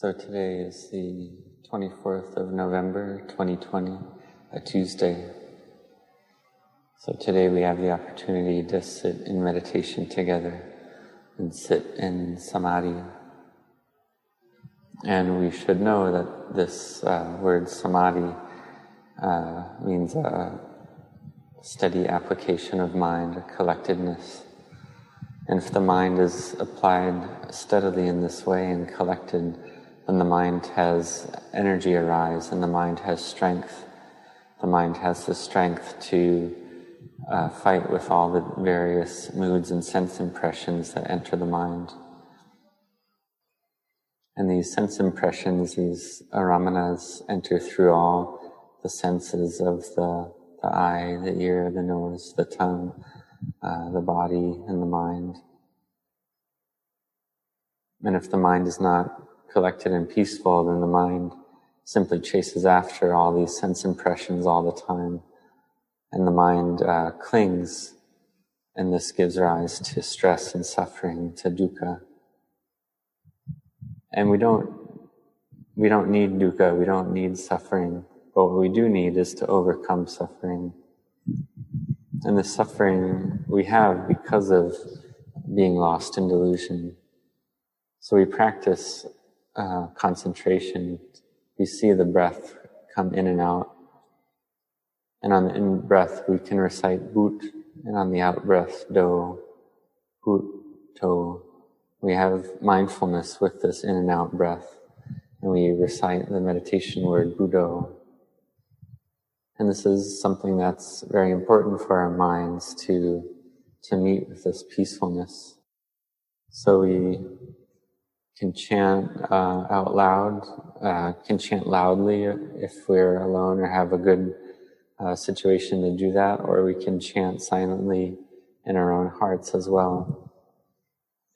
So today is the 24th of November 2020, a Tuesday. So today we have the opportunity to sit in meditation together and sit in samadhi. And we should know that this uh, word samadhi uh, means a steady application of mind, a collectedness. And if the mind is applied steadily in this way and collected, then the mind has energy arise and the mind has strength. The mind has the strength to uh, fight with all the various moods and sense impressions that enter the mind. And these sense impressions, these aramanas, enter through all the senses of the, the eye, the ear, the nose, the tongue, uh, the body, and the mind. And if the mind is not collected and peaceful, then the mind simply chases after all these sense impressions all the time. And the mind uh, clings, and this gives rise to stress and suffering, to dukkha. And we don't, we don't need dukkha, we don't need suffering, but what we do need is to overcome suffering. And the suffering we have because of being lost in delusion. So we practice uh, concentration, we see the breath come in and out. And on the in breath, we can recite boot, and on the out breath, do, boot, to. We have mindfulness with this in and out breath, and we recite the meditation word Buddho. And this is something that's very important for our minds to, to meet with this peacefulness. So we can chant uh, out loud, uh, can chant loudly if we're alone or have a good uh, situation to do that, or we can chant silently in our own hearts as well.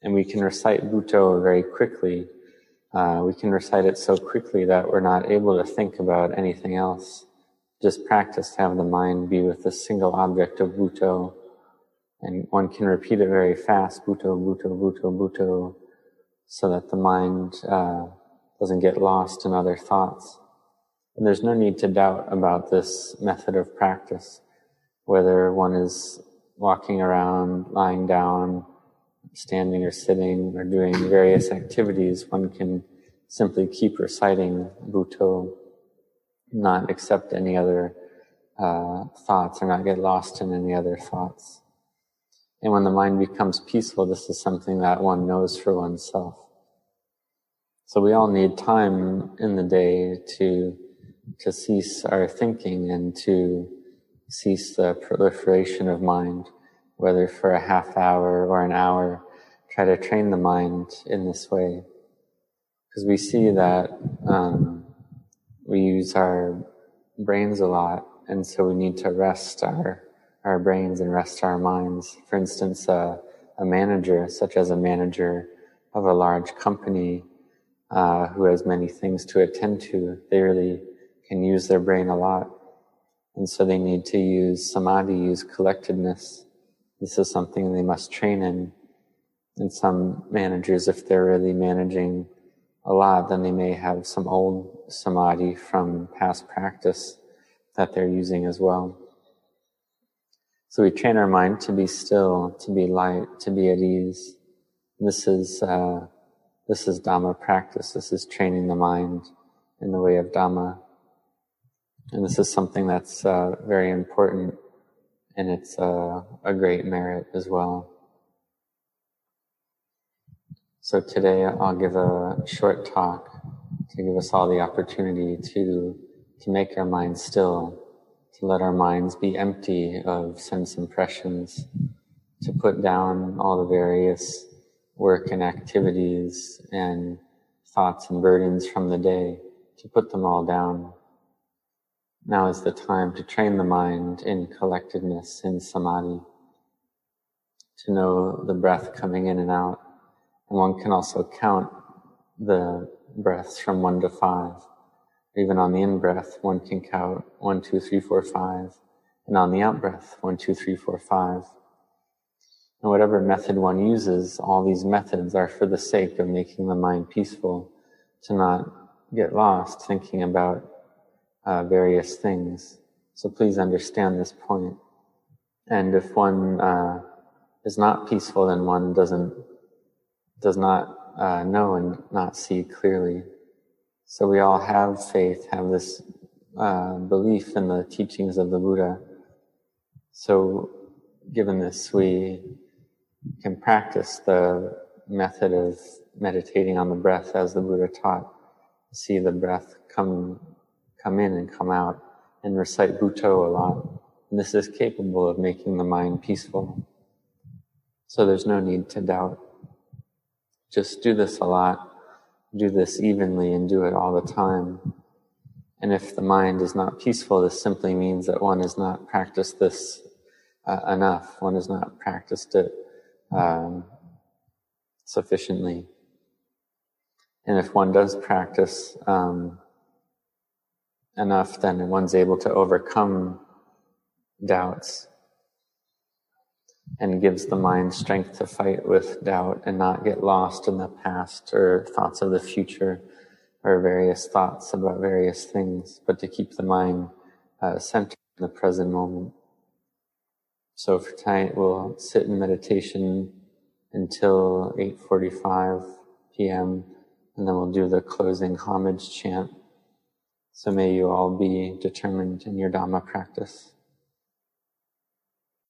And we can recite Buddho very quickly. Uh, we can recite it so quickly that we're not able to think about anything else. Just practice to have the mind be with a single object of Buddho. And one can repeat it very fast, Buddho, Buddho, Buddho, Buddho, so that the mind uh, doesn't get lost in other thoughts. And there's no need to doubt about this method of practice, whether one is walking around, lying down, standing or sitting, or doing various activities, one can simply keep reciting Buddho, not accept any other uh, thoughts or not get lost in any other thoughts. And when the mind becomes peaceful, this is something that one knows for oneself. So we all need time in the day to, to cease our thinking and to cease the proliferation of mind, whether for a half hour or an hour, try to train the mind in this way. Because we see that um, we use our brains a lot, and so we need to rest our our brains and rest our minds. For instance, uh, a manager, such as a manager of a large company, uh, who has many things to attend to, they really can use their brain a lot. And so they need to use samadhi, use collectedness. This is something they must train in. And some managers, if they're really managing a lot, then they may have some old samadhi from past practice that they're using as well. So we train our mind to be still, to be light, to be at ease. This is uh, this is Dhamma practice. This is training the mind in the way of Dhamma, and this is something that's uh, very important, and it's uh, a great merit as well. So today I'll give a short talk to give us all the opportunity to to make our minds still to let our minds be empty of sense impressions, to put down all the various work and activities and thoughts and burdens from the day, to put them all down. Now is the time to train the mind in collectedness, in samadhi, to know the breath coming in and out. And one can also count the breaths from one to five. Even on the in breath, one can count one, two, three, four, five. And on the out breath, one, two, three, four, five. And whatever method one uses, all these methods are for the sake of making the mind peaceful, to not get lost thinking about uh, various things. So please understand this point. And if one uh, is not peaceful, then one doesn't does not uh, know and not see clearly. So we all have faith, have this uh, belief in the teachings of the Buddha. So, given this, we can practice the method of meditating on the breath as the Buddha taught. See the breath come come in and come out, and recite Buddho a lot. And this is capable of making the mind peaceful. So there's no need to doubt. Just do this a lot. Do this evenly and do it all the time. And if the mind is not peaceful, this simply means that one has not practiced this uh, enough. One has not practiced it um, sufficiently. And if one does practice um, enough, then one's able to overcome doubts and gives the mind strength to fight with doubt and not get lost in the past or thoughts of the future or various thoughts about various things, but to keep the mind uh, centered in the present moment. So for tonight, we'll sit in meditation until 8.45 p.m. and then we'll do the closing homage chant. So may you all be determined in your Dhamma practice.